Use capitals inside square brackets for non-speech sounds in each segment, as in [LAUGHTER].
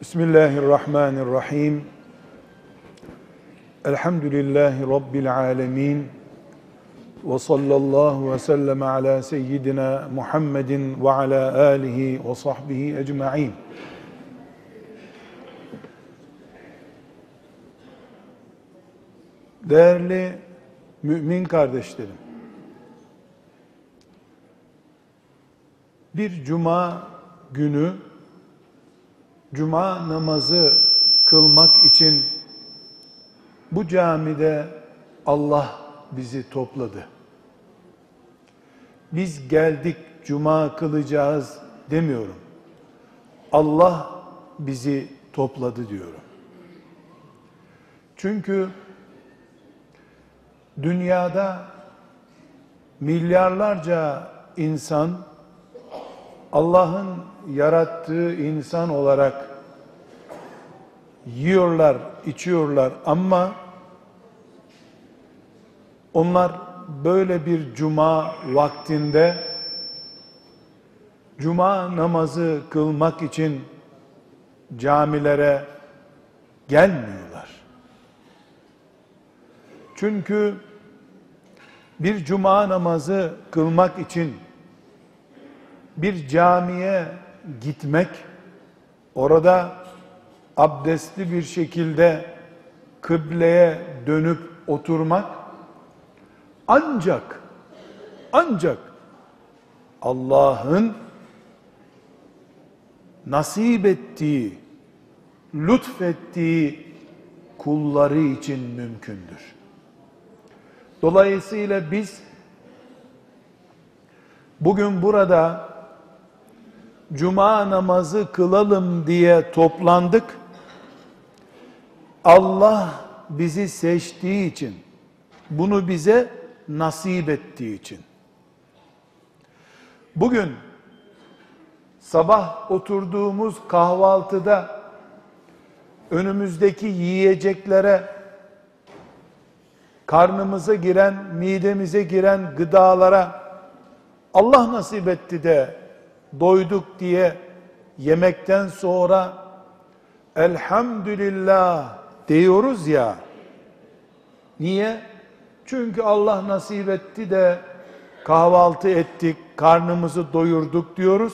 Bismillahirrahmanirrahim. Elhamdülillahi Rabbil alemin. Ve sallallahu ve sellem ala seyyidina Muhammedin ve ala alihi ve sahbihi ecma'in. Değerli mümin kardeşlerim, bir cuma günü cuma namazı kılmak için bu camide Allah bizi topladı. Biz geldik cuma kılacağız demiyorum. Allah bizi topladı diyorum. Çünkü dünyada milyarlarca insan Allah'ın yarattığı insan olarak yiyorlar, içiyorlar ama onlar böyle bir cuma vaktinde cuma namazı kılmak için camilere gelmiyorlar. Çünkü bir cuma namazı kılmak için bir camiye gitmek, orada abdestli bir şekilde kıbleye dönüp oturmak ancak ancak Allah'ın nasip ettiği, lütfettiği kulları için mümkündür. Dolayısıyla biz bugün burada cuma namazı kılalım diye toplandık. Allah bizi seçtiği için, bunu bize nasip ettiği için. Bugün sabah oturduğumuz kahvaltıda önümüzdeki yiyeceklere karnımıza giren, midemize giren gıdalara Allah nasip etti de doyduk diye yemekten sonra elhamdülillah diyoruz ya. Niye? Çünkü Allah nasip etti de kahvaltı ettik, karnımızı doyurduk diyoruz.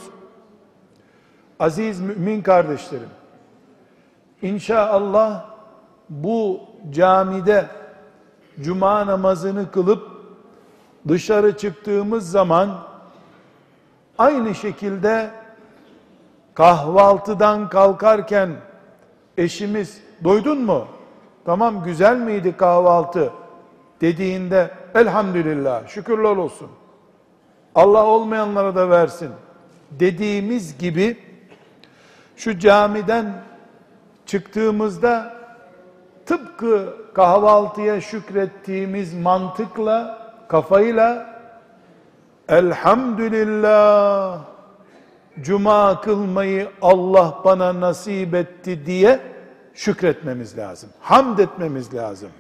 Aziz mümin kardeşlerim, inşallah bu camide cuma namazını kılıp dışarı çıktığımız zaman aynı şekilde kahvaltıdan kalkarken eşimiz doydun mu? Tamam güzel miydi kahvaltı? dediğinde elhamdülillah şükürler olsun. Allah olmayanlara da versin dediğimiz gibi şu camiden çıktığımızda tıpkı kahvaltıya şükrettiğimiz mantıkla kafayla elhamdülillah cuma kılmayı Allah bana nasip etti diye şükretmemiz lazım. Hamd etmemiz lazım.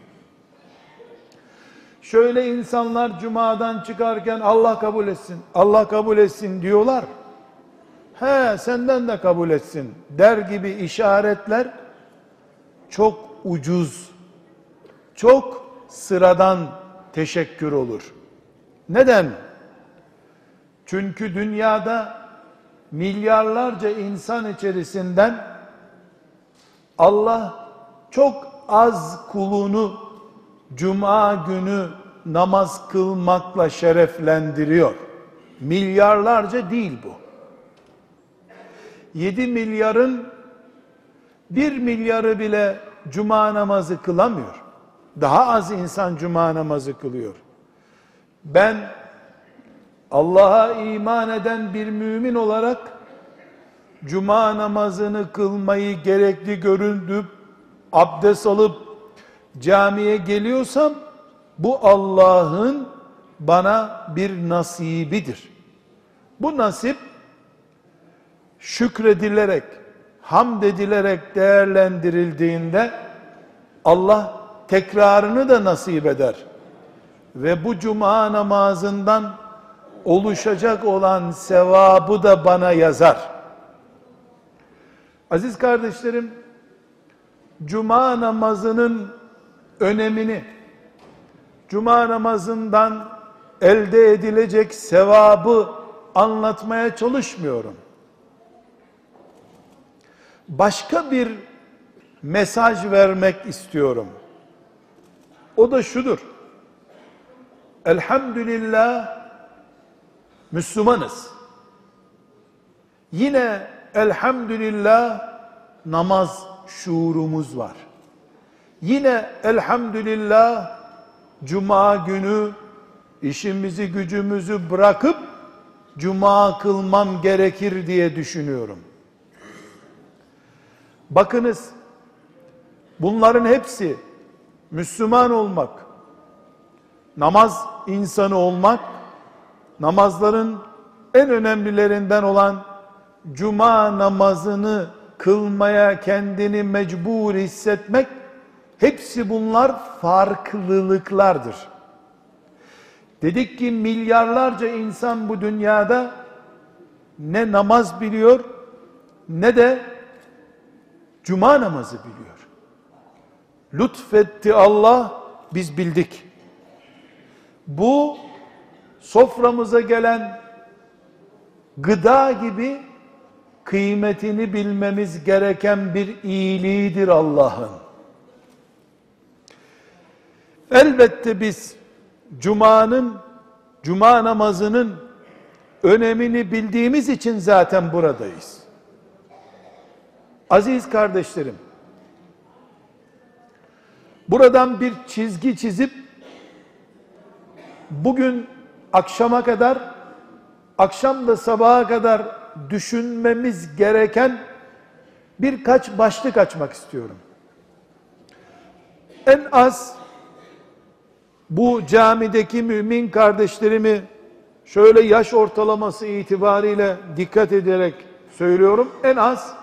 Şöyle insanlar cumadan çıkarken Allah kabul etsin, Allah kabul etsin diyorlar. He senden de kabul etsin der gibi işaretler çok ucuz, çok sıradan teşekkür olur. Neden? Çünkü dünyada milyarlarca insan içerisinden Allah çok az kulunu cuma günü namaz kılmakla şereflendiriyor. Milyarlarca değil bu. 7 milyarın 1 milyarı bile cuma namazı kılamıyor. Daha az insan cuma namazı kılıyor. Ben Allah'a iman eden bir mümin olarak cuma namazını kılmayı gerekli göründüp abdest alıp camiye geliyorsam bu Allah'ın bana bir nasibidir. Bu nasip şükredilerek, hamd edilerek değerlendirildiğinde Allah tekrarını da nasip eder. Ve bu cuma namazından oluşacak olan sevabı da bana yazar. Aziz kardeşlerim, cuma namazının önemini, cuma namazından elde edilecek sevabı anlatmaya çalışmıyorum. Başka bir mesaj vermek istiyorum. O da şudur. Elhamdülillah Müslümanız. Yine elhamdülillah namaz şuurumuz var. Yine elhamdülillah cuma günü işimizi gücümüzü bırakıp cuma kılmam gerekir diye düşünüyorum. Bakınız bunların hepsi Müslüman olmak, namaz insanı olmak, namazların en önemlilerinden olan cuma namazını kılmaya kendini mecbur hissetmek hepsi bunlar farklılıklardır. Dedik ki milyarlarca insan bu dünyada ne namaz biliyor ne de cuma namazı biliyor. Lütfetti Allah biz bildik. Bu soframıza gelen gıda gibi kıymetini bilmemiz gereken bir iyiliğidir Allah'ın. Elbette biz Cuma'nın, Cuma namazının önemini bildiğimiz için zaten buradayız. Aziz kardeşlerim, buradan bir çizgi çizip bugün akşama kadar akşam da sabaha kadar düşünmemiz gereken birkaç başlık açmak istiyorum. En az bu camideki mümin kardeşlerimi şöyle yaş ortalaması itibariyle dikkat ederek söylüyorum. En az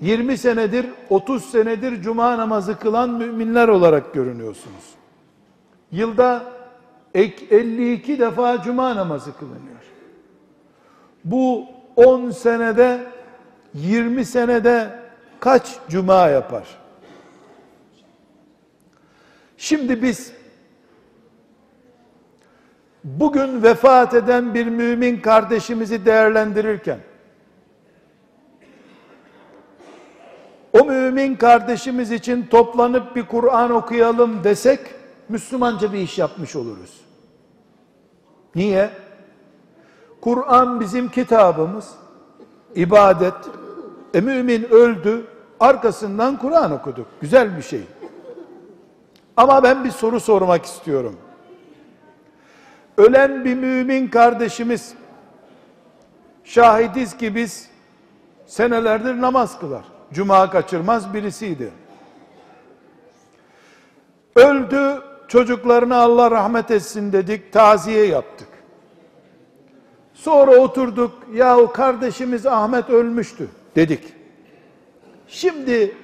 20 senedir, 30 senedir cuma namazı kılan müminler olarak görünüyorsunuz. Yılda 52 defa cuma namazı kılınıyor. Bu 10 senede 20 senede kaç cuma yapar? Şimdi biz bugün vefat eden bir mümin kardeşimizi değerlendirirken o mümin kardeşimiz için toplanıp bir Kur'an okuyalım desek Müslümanca bir iş yapmış oluruz. Niye? Kur'an bizim kitabımız, ibadet. E mümin öldü, arkasından Kur'an okuduk. Güzel bir şey. Ama ben bir soru sormak istiyorum. Ölen bir mümin kardeşimiz, şahidiz ki biz senelerdir namaz kılar. Cuma kaçırmaz birisiydi. Öldü, çocuklarına Allah rahmet etsin dedik, taziye yaptık. Sonra oturduk, yahu kardeşimiz Ahmet ölmüştü dedik. Şimdi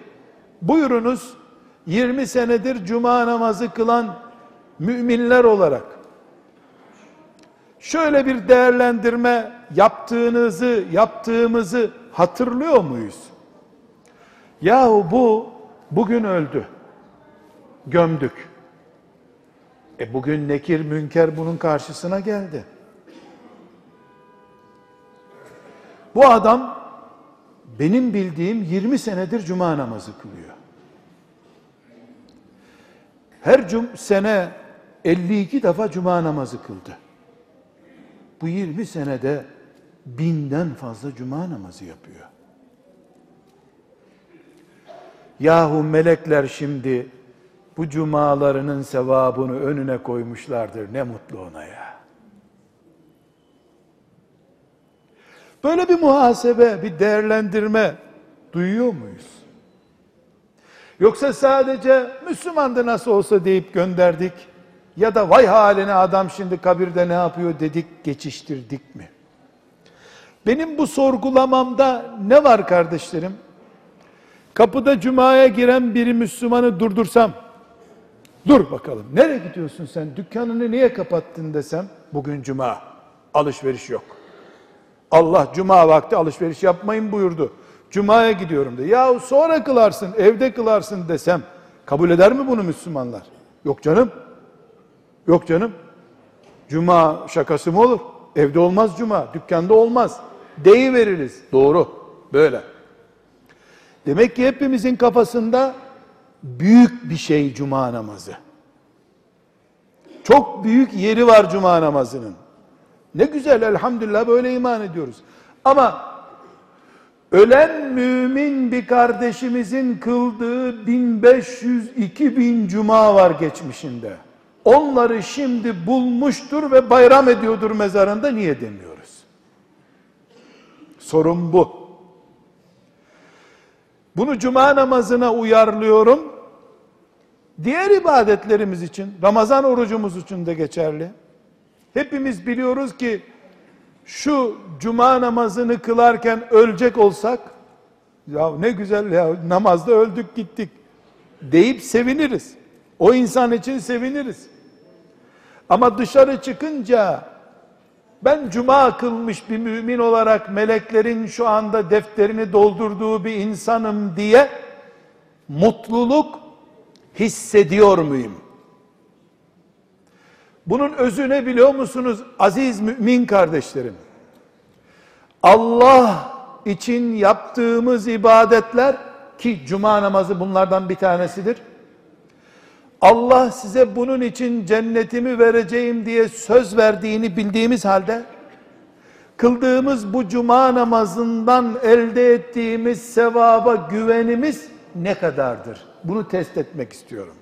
buyurunuz 20 senedir cuma namazı kılan müminler olarak şöyle bir değerlendirme yaptığınızı, yaptığımızı hatırlıyor muyuz? Yahu bu bugün öldü. Gömdük. E bugün nekir münker bunun karşısına geldi. Bu adam benim bildiğim 20 senedir cuma namazı kılıyor. Her cum sene 52 defa cuma namazı kıldı. Bu 20 senede binden fazla cuma namazı yapıyor. Yahu melekler şimdi bu cumalarının sevabını önüne koymuşlardır. Ne mutlu ona ya. Böyle bir muhasebe, bir değerlendirme duyuyor muyuz? Yoksa sadece Müslümandı nasıl olsa deyip gönderdik ya da vay haline adam şimdi kabirde ne yapıyor dedik geçiştirdik mi? Benim bu sorgulamamda ne var kardeşlerim? Kapıda cumaya giren biri Müslümanı durdursam, dur bakalım nereye gidiyorsun sen dükkanını niye kapattın desem, bugün cuma alışveriş yok. Allah cuma vakti alışveriş yapmayın buyurdu. Cuma'ya gidiyorum de. Ya sonra kılarsın, evde kılarsın desem kabul eder mi bunu Müslümanlar? Yok canım. Yok canım. Cuma şakası mı olur? Evde olmaz cuma, dükkanda olmaz. Deyi veririz. Doğru. Böyle. Demek ki hepimizin kafasında büyük bir şey cuma namazı. Çok büyük yeri var cuma namazının. Ne güzel elhamdülillah böyle iman ediyoruz. Ama ölen mümin bir kardeşimizin kıldığı 1500 2000 cuma var geçmişinde. Onları şimdi bulmuştur ve bayram ediyordur mezarında niye demiyoruz? Sorun bu. Bunu cuma namazına uyarlıyorum. Diğer ibadetlerimiz için, Ramazan orucumuz için de geçerli. Hepimiz biliyoruz ki şu cuma namazını kılarken ölecek olsak ya ne güzel ya namazda öldük gittik deyip seviniriz. O insan için seviniriz. Ama dışarı çıkınca ben cuma kılmış bir mümin olarak meleklerin şu anda defterini doldurduğu bir insanım diye mutluluk hissediyor muyum? Bunun özü ne biliyor musunuz aziz mümin kardeşlerim? Allah için yaptığımız ibadetler ki cuma namazı bunlardan bir tanesidir. Allah size bunun için cennetimi vereceğim diye söz verdiğini bildiğimiz halde kıldığımız bu cuma namazından elde ettiğimiz sevaba güvenimiz ne kadardır? Bunu test etmek istiyorum.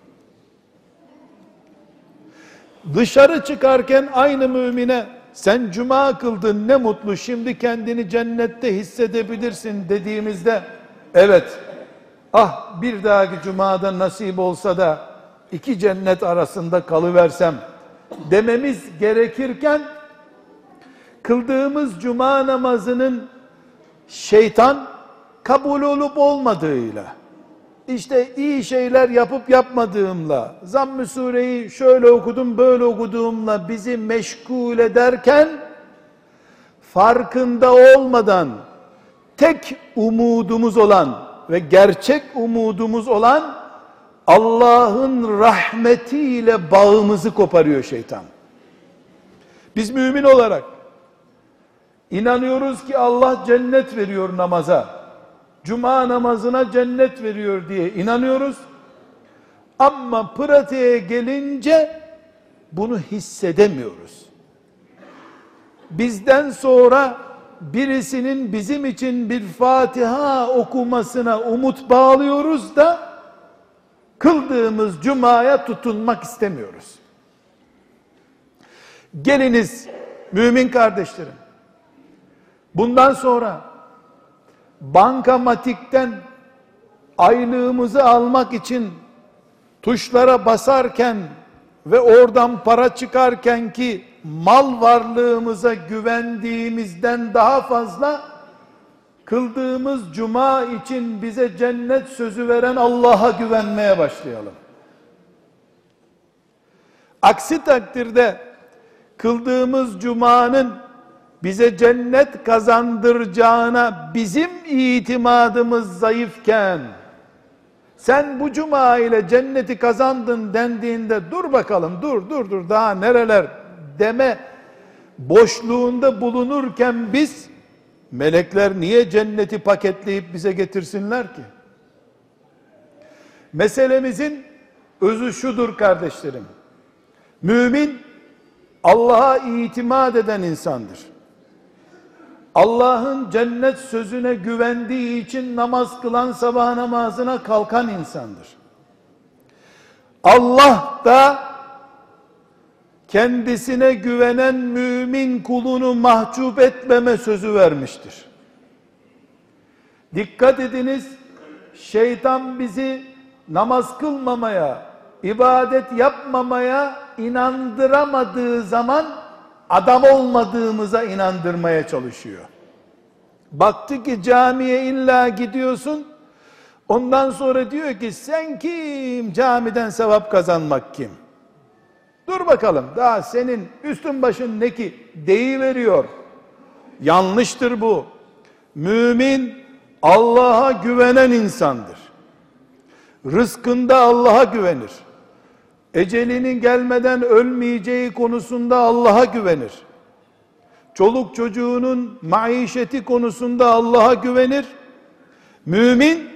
Dışarı çıkarken aynı mümine sen cuma kıldın ne mutlu şimdi kendini cennette hissedebilirsin dediğimizde evet ah bir dahaki cumada nasip olsa da iki cennet arasında kalıversem dememiz gerekirken kıldığımız cuma namazının şeytan kabul olup olmadığıyla işte iyi şeyler yapıp yapmadığımla, zamm-ı sureyi şöyle okudum böyle okuduğumla bizi meşgul ederken, farkında olmadan tek umudumuz olan ve gerçek umudumuz olan Allah'ın rahmetiyle bağımızı koparıyor şeytan. Biz mümin olarak inanıyoruz ki Allah cennet veriyor namaza cuma namazına cennet veriyor diye inanıyoruz. Ama pratiğe gelince bunu hissedemiyoruz. Bizden sonra birisinin bizim için bir Fatiha okumasına umut bağlıyoruz da kıldığımız cumaya tutunmak istemiyoruz. Geliniz mümin kardeşlerim. Bundan sonra bankamatikten aylığımızı almak için tuşlara basarken ve oradan para çıkarken ki mal varlığımıza güvendiğimizden daha fazla kıldığımız cuma için bize cennet sözü veren Allah'a güvenmeye başlayalım. Aksi takdirde kıldığımız cumanın bize cennet kazandıracağına bizim itimadımız zayıfken sen bu cuma ile cenneti kazandın dendiğinde dur bakalım dur dur dur daha nereler deme boşluğunda bulunurken biz melekler niye cenneti paketleyip bize getirsinler ki? Meselemizin özü şudur kardeşlerim. Mümin Allah'a itimat eden insandır. Allah'ın cennet sözüne güvendiği için namaz kılan sabah namazına kalkan insandır. Allah da kendisine güvenen mümin kulunu mahcup etmeme sözü vermiştir. Dikkat ediniz, şeytan bizi namaz kılmamaya, ibadet yapmamaya inandıramadığı zaman adam olmadığımıza inandırmaya çalışıyor. Baktı ki camiye illa gidiyorsun. Ondan sonra diyor ki sen kim? Camiden sevap kazanmak kim? Dur bakalım daha senin üstün başın ne ki? Veriyor. Yanlıştır bu. Mümin Allah'a güvenen insandır. Rızkında Allah'a güvenir. Ecelinin gelmeden ölmeyeceği konusunda Allah'a güvenir. Çoluk çocuğunun maişeti konusunda Allah'a güvenir. Mümin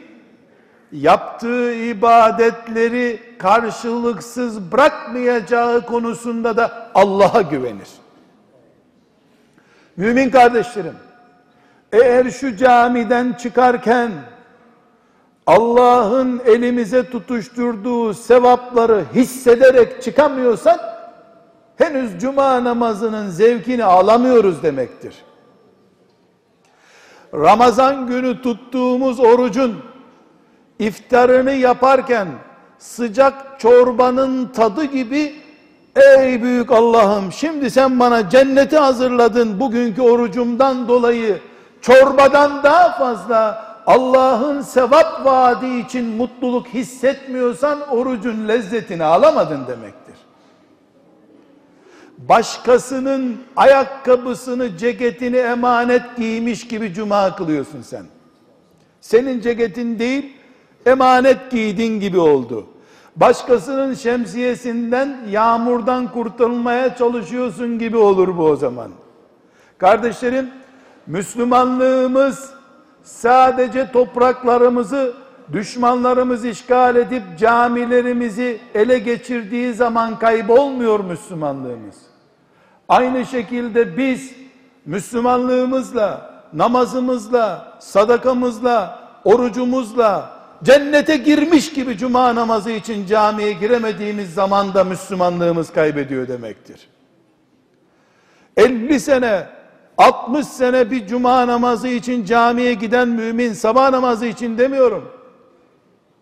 yaptığı ibadetleri karşılıksız bırakmayacağı konusunda da Allah'a güvenir. Mümin kardeşlerim, eğer şu camiden çıkarken Allah'ın elimize tutuşturduğu sevapları hissederek çıkamıyorsak henüz cuma namazının zevkini alamıyoruz demektir. Ramazan günü tuttuğumuz orucun iftarını yaparken sıcak çorbanın tadı gibi ey büyük Allah'ım şimdi sen bana cenneti hazırladın bugünkü orucumdan dolayı çorbadan daha fazla Allah'ın sevap vaadi için mutluluk hissetmiyorsan orucun lezzetini alamadın demektir. Başkasının ayakkabısını, ceketini emanet giymiş gibi cuma kılıyorsun sen. Senin ceketin değil, emanet giydin gibi oldu. Başkasının şemsiyesinden, yağmurdan kurtulmaya çalışıyorsun gibi olur bu o zaman. Kardeşlerim, Müslümanlığımız sadece topraklarımızı düşmanlarımız işgal edip camilerimizi ele geçirdiği zaman kaybolmuyor Müslümanlığımız. Aynı şekilde biz Müslümanlığımızla, namazımızla, sadakamızla, orucumuzla cennete girmiş gibi cuma namazı için camiye giremediğimiz zaman da Müslümanlığımız kaybediyor demektir. 50 sene 60 sene bir cuma namazı için camiye giden mümin sabah namazı için demiyorum.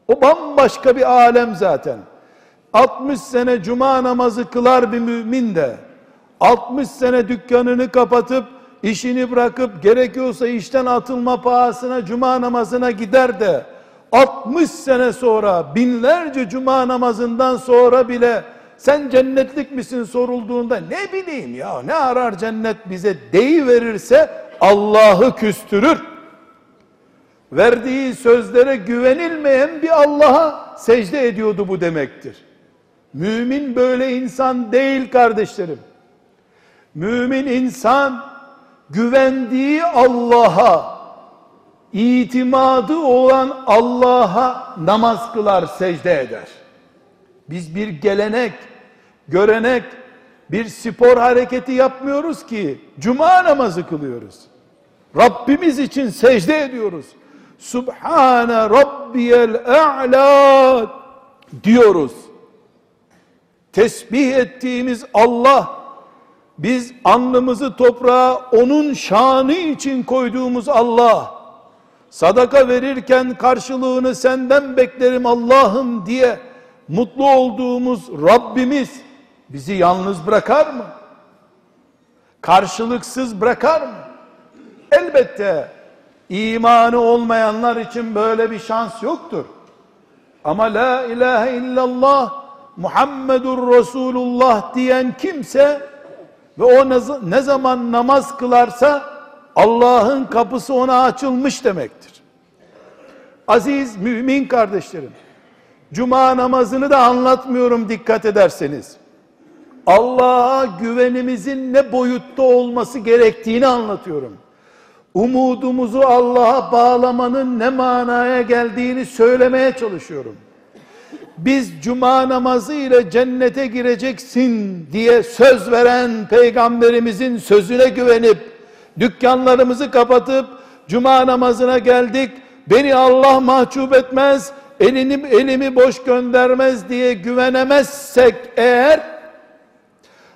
O bambaşka bir alem zaten. 60 sene cuma namazı kılar bir mümin de 60 sene dükkanını kapatıp işini bırakıp gerekiyorsa işten atılma pahasına cuma namazına gider de 60 sene sonra binlerce cuma namazından sonra bile sen cennetlik misin sorulduğunda ne bileyim ya ne arar cennet bize deyi verirse Allah'ı küstürür. Verdiği sözlere güvenilmeyen bir Allah'a secde ediyordu bu demektir. Mümin böyle insan değil kardeşlerim. Mümin insan güvendiği Allah'a itimadı olan Allah'a namaz kılar, secde eder. Biz bir gelenek, görenek, bir spor hareketi yapmıyoruz ki cuma namazı kılıyoruz. Rabbimiz için secde ediyoruz. Subhane Rabbiyel A'la diyoruz. Tesbih ettiğimiz Allah biz alnımızı toprağa onun şanı için koyduğumuz Allah sadaka verirken karşılığını senden beklerim Allah'ım diye mutlu olduğumuz Rabbimiz bizi yalnız bırakar mı? Karşılıksız bırakar mı? Elbette imanı olmayanlar için böyle bir şans yoktur. Ama la ilahe illallah Muhammedur Resulullah diyen kimse ve o ne zaman namaz kılarsa Allah'ın kapısı ona açılmış demektir. Aziz mümin kardeşlerim, Cuma namazını da anlatmıyorum dikkat ederseniz. Allah'a güvenimizin ne boyutta olması gerektiğini anlatıyorum. Umudumuzu Allah'a bağlamanın ne manaya geldiğini söylemeye çalışıyorum. Biz cuma namazı ile cennete gireceksin diye söz veren peygamberimizin sözüne güvenip dükkanlarımızı kapatıp cuma namazına geldik. Beni Allah mahcup etmez, elini elimi boş göndermez diye güvenemezsek eğer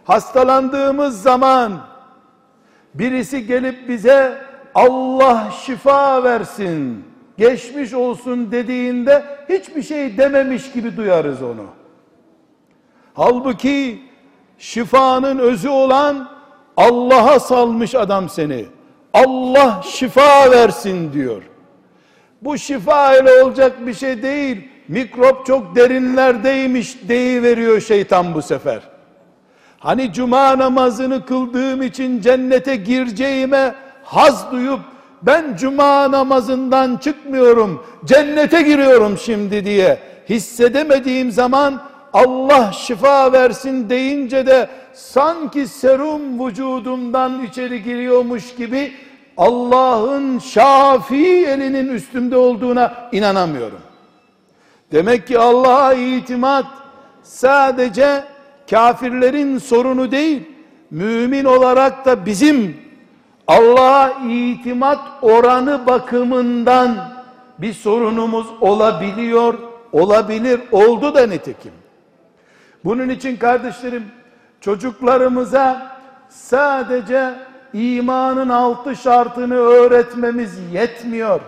hastalandığımız zaman birisi gelip bize Allah şifa versin, geçmiş olsun dediğinde hiçbir şey dememiş gibi duyarız onu. Halbuki şifanın özü olan Allah'a salmış adam seni. Allah şifa versin diyor. Bu şifa ile olacak bir şey değil. Mikrop çok derinlerdeymiş veriyor şeytan bu sefer. Hani cuma namazını kıldığım için cennete gireceğime haz duyup ben cuma namazından çıkmıyorum, cennete giriyorum şimdi diye hissedemediğim zaman Allah şifa versin deyince de sanki serum vücudumdan içeri giriyormuş gibi Allah'ın şafi elinin üstümde olduğuna inanamıyorum. Demek ki Allah'a itimat sadece kafirlerin sorunu değil, mümin olarak da bizim Allah'a itimat oranı bakımından bir sorunumuz olabiliyor, olabilir, oldu da nitekim. Bunun için kardeşlerim çocuklarımıza sadece imanın altı şartını öğretmemiz yetmiyor.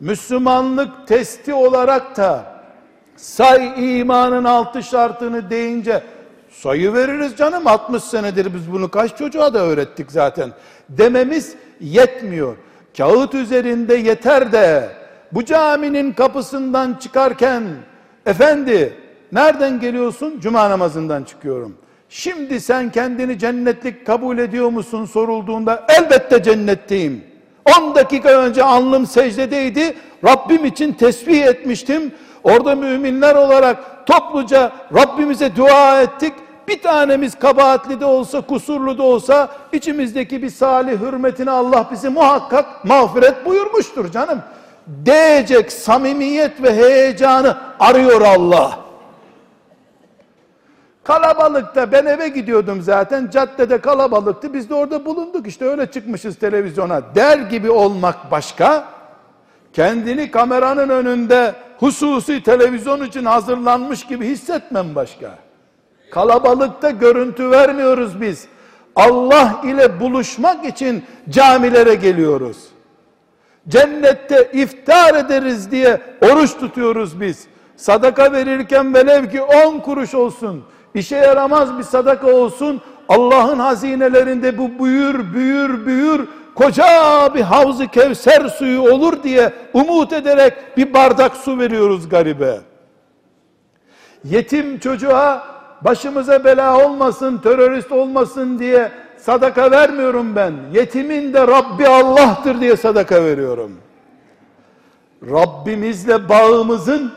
Müslümanlık testi olarak da say imanın altı şartını deyince sayı veririz canım 60 senedir biz bunu kaç çocuğa da öğrettik zaten dememiz yetmiyor. Kağıt üzerinde yeter de bu caminin kapısından çıkarken efendi nereden geliyorsun? Cuma namazından çıkıyorum. Şimdi sen kendini cennetlik kabul ediyor musun sorulduğunda elbette cennetteyim. 10 dakika önce alnım secdedeydi. Rabbim için tesbih etmiştim. Orada müminler olarak topluca Rabbimize dua ettik. Bir tanemiz kabahatli de olsa, kusurlu da olsa içimizdeki bir salih hürmetine Allah bizi muhakkak mağfiret buyurmuştur canım. Diyecek samimiyet ve heyecanı arıyor Allah. Kalabalıkta ben eve gidiyordum zaten caddede kalabalıktı biz de orada bulunduk işte öyle çıkmışız televizyona. Der gibi olmak başka kendini kameranın önünde hususi televizyon için hazırlanmış gibi hissetmem başka. Kalabalıkta görüntü vermiyoruz biz. Allah ile buluşmak için camilere geliyoruz. Cennette iftar ederiz diye oruç tutuyoruz biz. Sadaka verirken velev ki 10 kuruş olsun işe yaramaz bir sadaka olsun. Allah'ın hazinelerinde bu büyür, büyür, büyür, koca bir havzı kevser suyu olur diye umut ederek bir bardak su veriyoruz garibe. Yetim çocuğa başımıza bela olmasın, terörist olmasın diye sadaka vermiyorum ben. Yetimin de Rabbi Allah'tır diye sadaka veriyorum. Rabbimizle bağımızın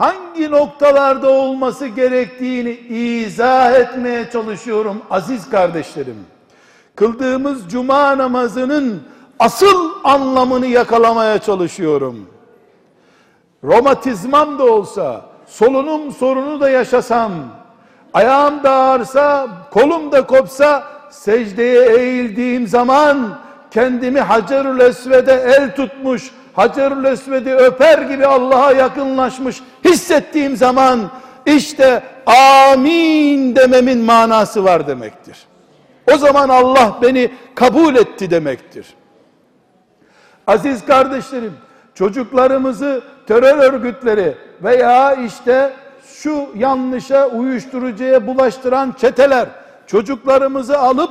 hangi noktalarda olması gerektiğini izah etmeye çalışıyorum aziz kardeşlerim. Kıldığımız cuma namazının asıl anlamını yakalamaya çalışıyorum. Romatizmam da olsa, solunum sorunu da yaşasam, ayağım da ağrısa, kolum da kopsa, secdeye eğildiğim zaman kendimi Hacerül Esved'e el tutmuş, Hacerül Esved'i öper gibi Allah'a yakınlaşmış hissettiğim zaman işte amin dememin manası var demektir. O zaman Allah beni kabul etti demektir. Aziz kardeşlerim, çocuklarımızı terör örgütleri veya işte şu yanlışa uyuşturucuya bulaştıran çeteler çocuklarımızı alıp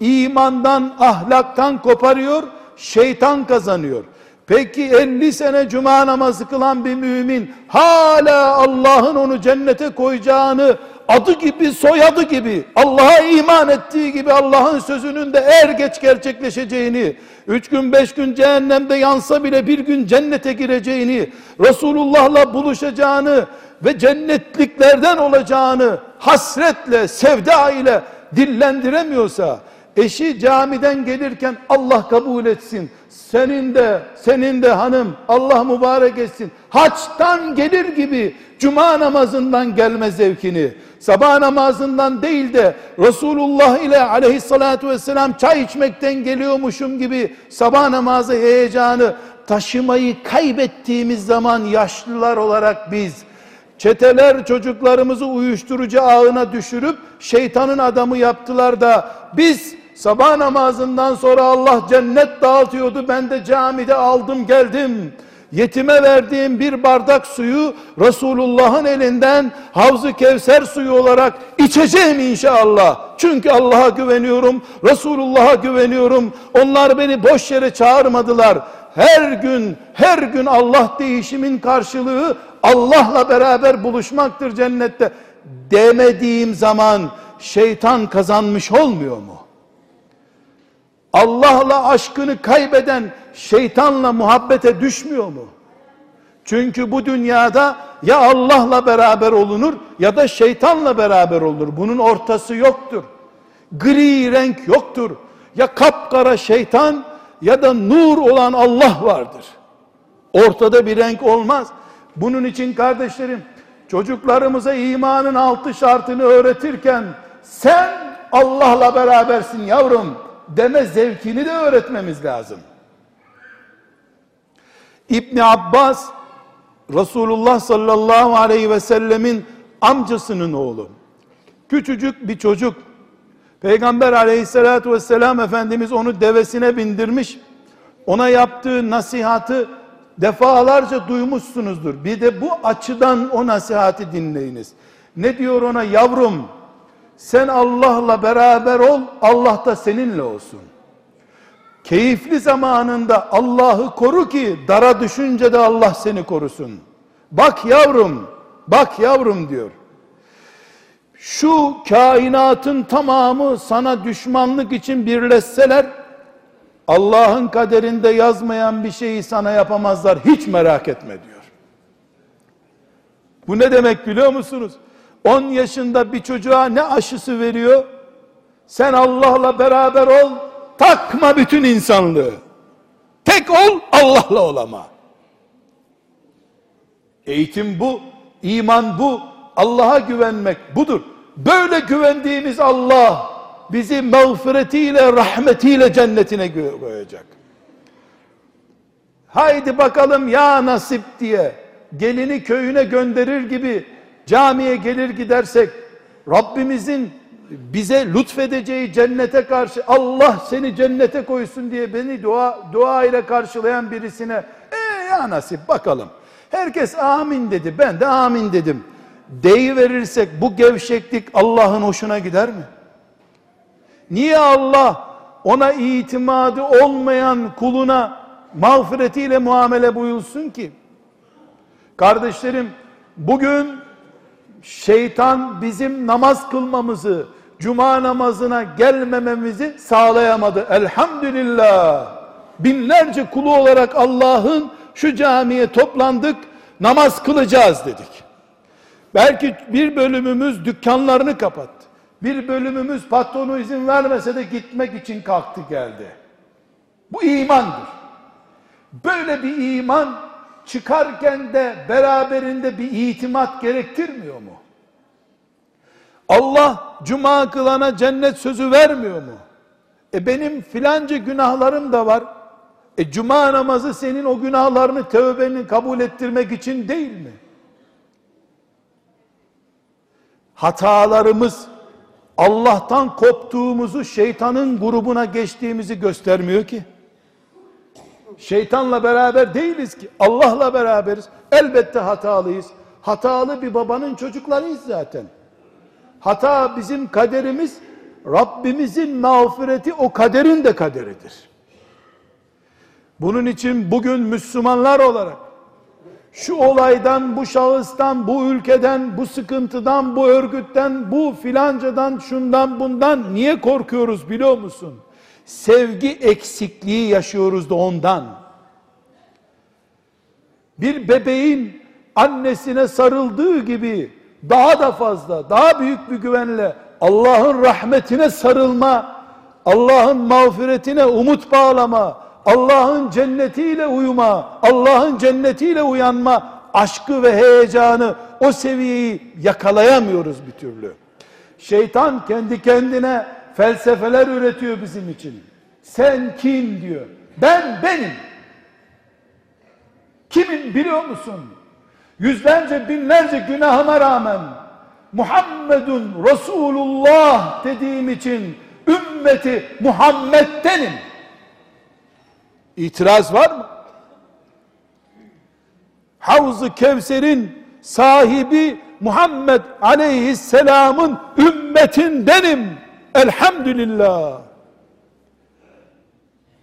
imandan, ahlaktan koparıyor, şeytan kazanıyor. Peki 50 sene cuma namazı kılan bir mümin hala Allah'ın onu cennete koyacağını adı gibi soyadı gibi Allah'a iman ettiği gibi Allah'ın sözünün de er geç gerçekleşeceğini üç gün beş gün cehennemde yansa bile bir gün cennete gireceğini Resulullah'la buluşacağını ve cennetliklerden olacağını hasretle sevda ile dillendiremiyorsa eşi camiden gelirken Allah kabul etsin senin de senin de hanım Allah mübarek etsin. Haçtan gelir gibi cuma namazından gelme zevkini. Sabah namazından değil de Resulullah ile aleyhissalatu vesselam çay içmekten geliyormuşum gibi sabah namazı heyecanı taşımayı kaybettiğimiz zaman yaşlılar olarak biz çeteler çocuklarımızı uyuşturucu ağına düşürüp şeytanın adamı yaptılar da biz Sabah namazından sonra Allah cennet dağıtıyordu. Ben de camide aldım geldim. Yetime verdiğim bir bardak suyu Resulullah'ın elinden Havzu Kevser suyu olarak içeceğim inşallah. Çünkü Allah'a güveniyorum, Resulullah'a güveniyorum. Onlar beni boş yere çağırmadılar. Her gün, her gün Allah değişimin karşılığı Allah'la beraber buluşmaktır cennette. Demediğim zaman şeytan kazanmış olmuyor mu? Allah'la aşkını kaybeden şeytanla muhabbete düşmüyor mu? Çünkü bu dünyada ya Allah'la beraber olunur ya da şeytanla beraber olunur. Bunun ortası yoktur. Gri renk yoktur. Ya kapkara şeytan ya da nur olan Allah vardır. Ortada bir renk olmaz. Bunun için kardeşlerim çocuklarımıza imanın altı şartını öğretirken sen Allah'la berabersin yavrum deme zevkini de öğretmemiz lazım. İbn Abbas Resulullah sallallahu aleyhi ve sellemin amcasının oğlu. Küçücük bir çocuk. Peygamber aleyhissalatü vesselam Efendimiz onu devesine bindirmiş. Ona yaptığı nasihatı defalarca duymuşsunuzdur. Bir de bu açıdan o nasihati dinleyiniz. Ne diyor ona yavrum? Sen Allah'la beraber ol, Allah da seninle olsun. Keyifli zamanında Allah'ı koru ki dara düşünce de Allah seni korusun. Bak yavrum, bak yavrum diyor. Şu kainatın tamamı sana düşmanlık için birleşseler Allah'ın kaderinde yazmayan bir şeyi sana yapamazlar. Hiç merak etme diyor. Bu ne demek biliyor musunuz? 10 yaşında bir çocuğa ne aşısı veriyor? Sen Allah'la beraber ol, takma bütün insanlığı. Tek ol, Allah'la olama. Eğitim bu, iman bu, Allah'a güvenmek budur. Böyle güvendiğimiz Allah bizi mağfiretiyle, rahmetiyle cennetine koyacak. Haydi bakalım ya nasip diye gelini köyüne gönderir gibi camiye gelir gidersek Rabbimizin bize lütfedeceği cennete karşı Allah seni cennete koysun diye beni dua dua ile karşılayan birisine e ya nasip bakalım. Herkes amin dedi. Ben de amin dedim. Deyi verirsek bu gevşeklik Allah'ın hoşuna gider mi? Niye Allah ona itimadı olmayan kuluna mağfiretiyle muamele buyursun ki? Kardeşlerim bugün şeytan bizim namaz kılmamızı, cuma namazına gelmememizi sağlayamadı. Elhamdülillah. Binlerce kulu olarak Allah'ın şu camiye toplandık, namaz kılacağız dedik. Belki bir bölümümüz dükkanlarını kapattı. Bir bölümümüz patronu izin vermese de gitmek için kalktı geldi. Bu imandır. Böyle bir iman çıkarken de beraberinde bir itimat gerektirmiyor mu? Allah cuma kılana cennet sözü vermiyor mu? E benim filanca günahlarım da var. E cuma namazı senin o günahlarını tövbeni kabul ettirmek için değil mi? Hatalarımız Allah'tan koptuğumuzu şeytanın grubuna geçtiğimizi göstermiyor ki. Şeytanla beraber değiliz ki. Allah'la beraberiz. Elbette hatalıyız. Hatalı bir babanın çocuklarıyız zaten. Hata bizim kaderimiz. Rabbimizin mağfireti o kaderin de kaderidir. Bunun için bugün Müslümanlar olarak şu olaydan, bu şahıstan, bu ülkeden, bu sıkıntıdan, bu örgütten, bu filancadan, şundan bundan niye korkuyoruz biliyor musun? Sevgi eksikliği yaşıyoruz da ondan. Bir bebeğin annesine sarıldığı gibi daha da fazla, daha büyük bir güvenle Allah'ın rahmetine sarılma, Allah'ın mağfiretine umut bağlama, Allah'ın cennetiyle uyuma, Allah'ın cennetiyle uyanma aşkı ve heyecanı, o seviyeyi yakalayamıyoruz bir türlü. Şeytan kendi kendine felsefeler üretiyor bizim için. Sen kim diyor. Ben benim. Kimin biliyor musun? Yüzlerce binlerce günahıma rağmen Muhammedun Resulullah dediğim için ümmeti Muhammed'denim. İtiraz var mı? Havz-ı Kevser'in sahibi Muhammed aleyhisselamın ümmetindenim. Elhamdülillah.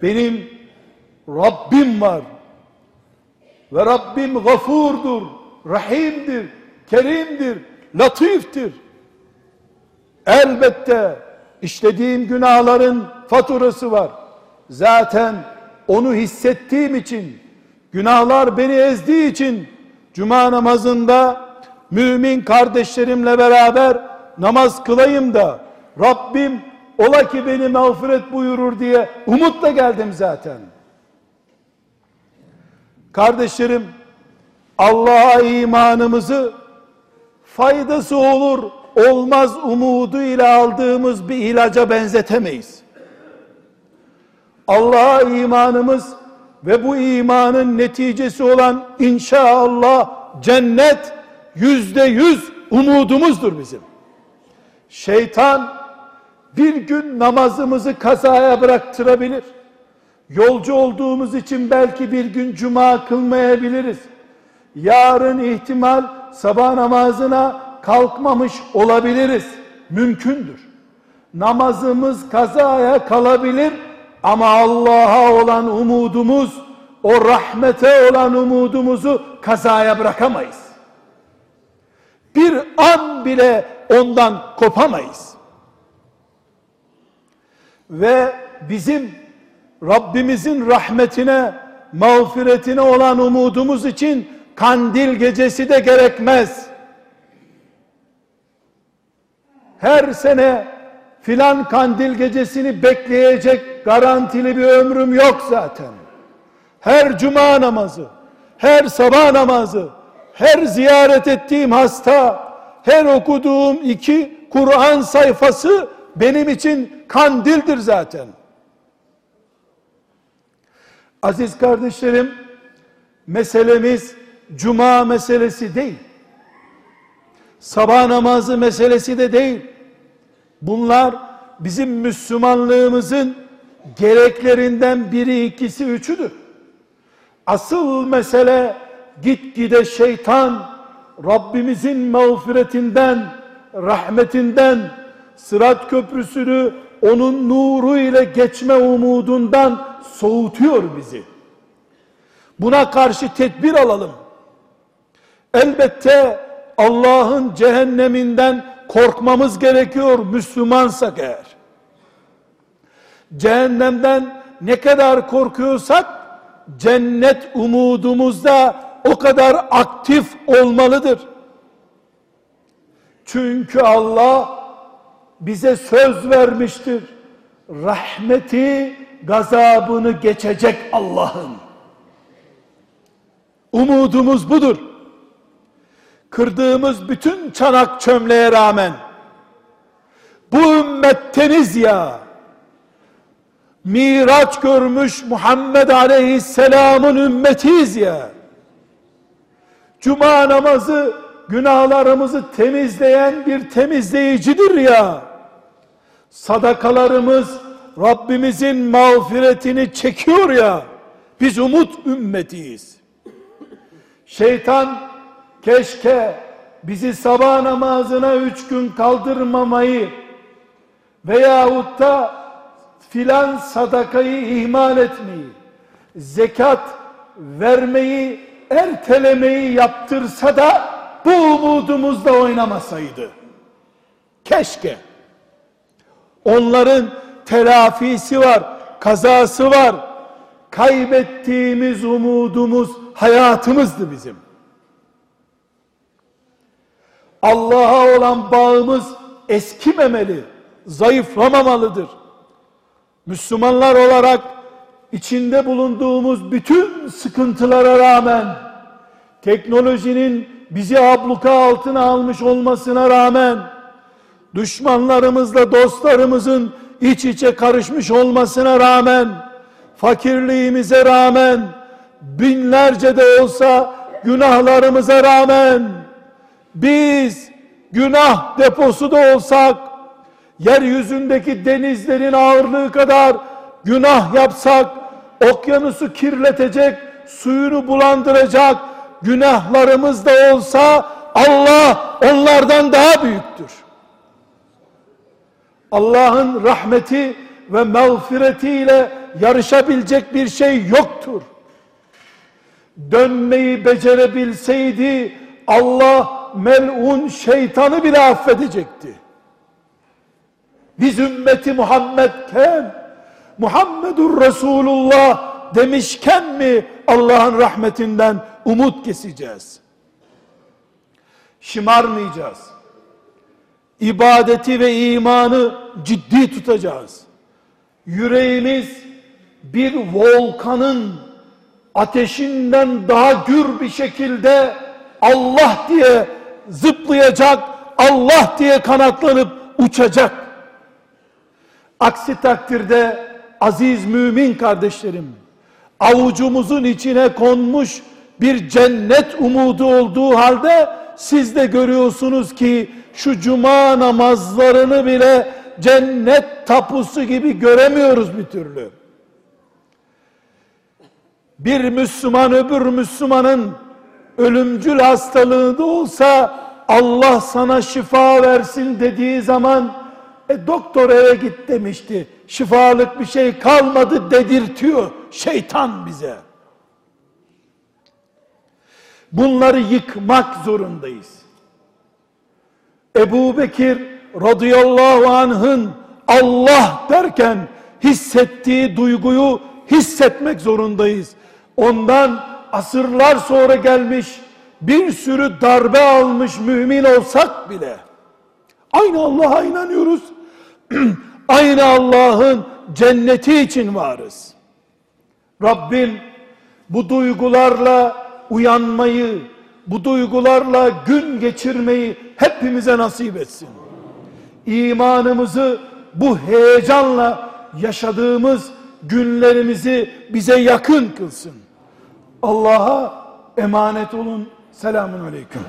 Benim Rabbim var. Ve Rabbim gafurdur, rahimdir, kerimdir, latiftir. Elbette işlediğim günahların faturası var. zaten onu hissettiğim için, günahlar beni ezdiği için cuma namazında mümin kardeşlerimle beraber namaz kılayım da Rabbim ola ki beni mağfiret buyurur diye umutla geldim zaten. Kardeşlerim Allah'a imanımızı faydası olur olmaz umudu ile aldığımız bir ilaca benzetemeyiz. Allah'a imanımız ve bu imanın neticesi olan inşallah cennet yüzde yüz umudumuzdur bizim. Şeytan bir gün namazımızı kazaya bıraktırabilir. Yolcu olduğumuz için belki bir gün cuma kılmayabiliriz. Yarın ihtimal sabah namazına kalkmamış olabiliriz. Mümkündür. Namazımız kazaya kalabilir ama Allah'a olan umudumuz, o rahmete olan umudumuzu kazaya bırakamayız. Bir an bile ondan kopamayız. Ve bizim Rabbimizin rahmetine, mağfiretine olan umudumuz için kandil gecesi de gerekmez. Her sene filan kandil gecesini bekleyecek garantili bir ömrüm yok zaten. Her cuma namazı, her sabah namazı, her ziyaret ettiğim hasta, her okuduğum iki Kur'an sayfası benim için kandildir zaten. Aziz kardeşlerim, meselemiz cuma meselesi değil. Sabah namazı meselesi de değil. Bunlar bizim Müslümanlığımızın gereklerinden biri, ikisi, üçüdür. Asıl mesele gitgide şeytan Rabbimizin mağfiretinden, rahmetinden, sırat köprüsünü onun nuru ile geçme umudundan soğutuyor bizi. Buna karşı tedbir alalım. Elbette Allah'ın cehenneminden korkmamız gerekiyor Müslümansak eğer. Cehennemden ne kadar korkuyorsak cennet umudumuz da o kadar aktif olmalıdır. Çünkü Allah bize söz vermiştir. Rahmeti gazabını geçecek Allah'ın. Umudumuz budur. Kırdığımız bütün çanak çömleğe rağmen bu ümmetteniz ya miraç görmüş Muhammed Aleyhisselam'ın ümmetiyiz ya cuma namazı günahlarımızı temizleyen bir temizleyicidir ya sadakalarımız Rabbimizin mağfiretini çekiyor ya biz umut ümmetiyiz. Şeytan keşke bizi sabah namazına üç gün kaldırmamayı veyahut da filan sadakayı ihmal etmeyi zekat vermeyi ertelemeyi yaptırsa da bu umudumuzla oynamasaydı. Keşke onların telafisi var, kazası var. Kaybettiğimiz umudumuz hayatımızdı bizim. Allah'a olan bağımız eskimemeli, zayıflamamalıdır. Müslümanlar olarak içinde bulunduğumuz bütün sıkıntılara rağmen teknolojinin bizi abluka altına almış olmasına rağmen düşmanlarımızla dostlarımızın iç içe karışmış olmasına rağmen, fakirliğimize rağmen, binlerce de olsa günahlarımıza rağmen, biz günah deposu da olsak, yeryüzündeki denizlerin ağırlığı kadar günah yapsak, okyanusu kirletecek, suyunu bulandıracak günahlarımız da olsa, Allah onlardan daha büyüktür. Allah'ın rahmeti ve mağfiretiyle yarışabilecek bir şey yoktur. Dönmeyi becerebilseydi Allah melun şeytanı bile affedecekti. Biz ümmeti Muhammedken Muhammedur Resulullah demişken mi Allah'ın rahmetinden umut keseceğiz? Şımarmayacağız. İbadeti ve imanı ciddi tutacağız. Yüreğimiz bir volkanın ateşinden daha gür bir şekilde Allah diye zıplayacak, Allah diye kanatlanıp uçacak. Aksi takdirde aziz mümin kardeşlerim, avucumuzun içine konmuş bir cennet umudu olduğu halde siz de görüyorsunuz ki şu cuma namazlarını bile cennet tapusu gibi göremiyoruz bir türlü. Bir Müslüman öbür Müslümanın ölümcül hastalığı da olsa Allah sana şifa versin dediği zaman e, doktor eve git demişti. Şifalık bir şey kalmadı dedirtiyor şeytan bize. Bunları yıkmak zorundayız. Ebu Bekir radıyallahu anh'ın Allah derken hissettiği duyguyu hissetmek zorundayız. Ondan asırlar sonra gelmiş bir sürü darbe almış mümin olsak bile aynı Allah'a inanıyoruz. [CLEARS THROAT] aynı Allah'ın cenneti için varız. Rabbim bu duygularla uyanmayı, bu duygularla gün geçirmeyi hepimize nasip etsin. İmanımızı bu heyecanla yaşadığımız günlerimizi bize yakın kılsın. Allah'a emanet olun. Selamun Aleyküm.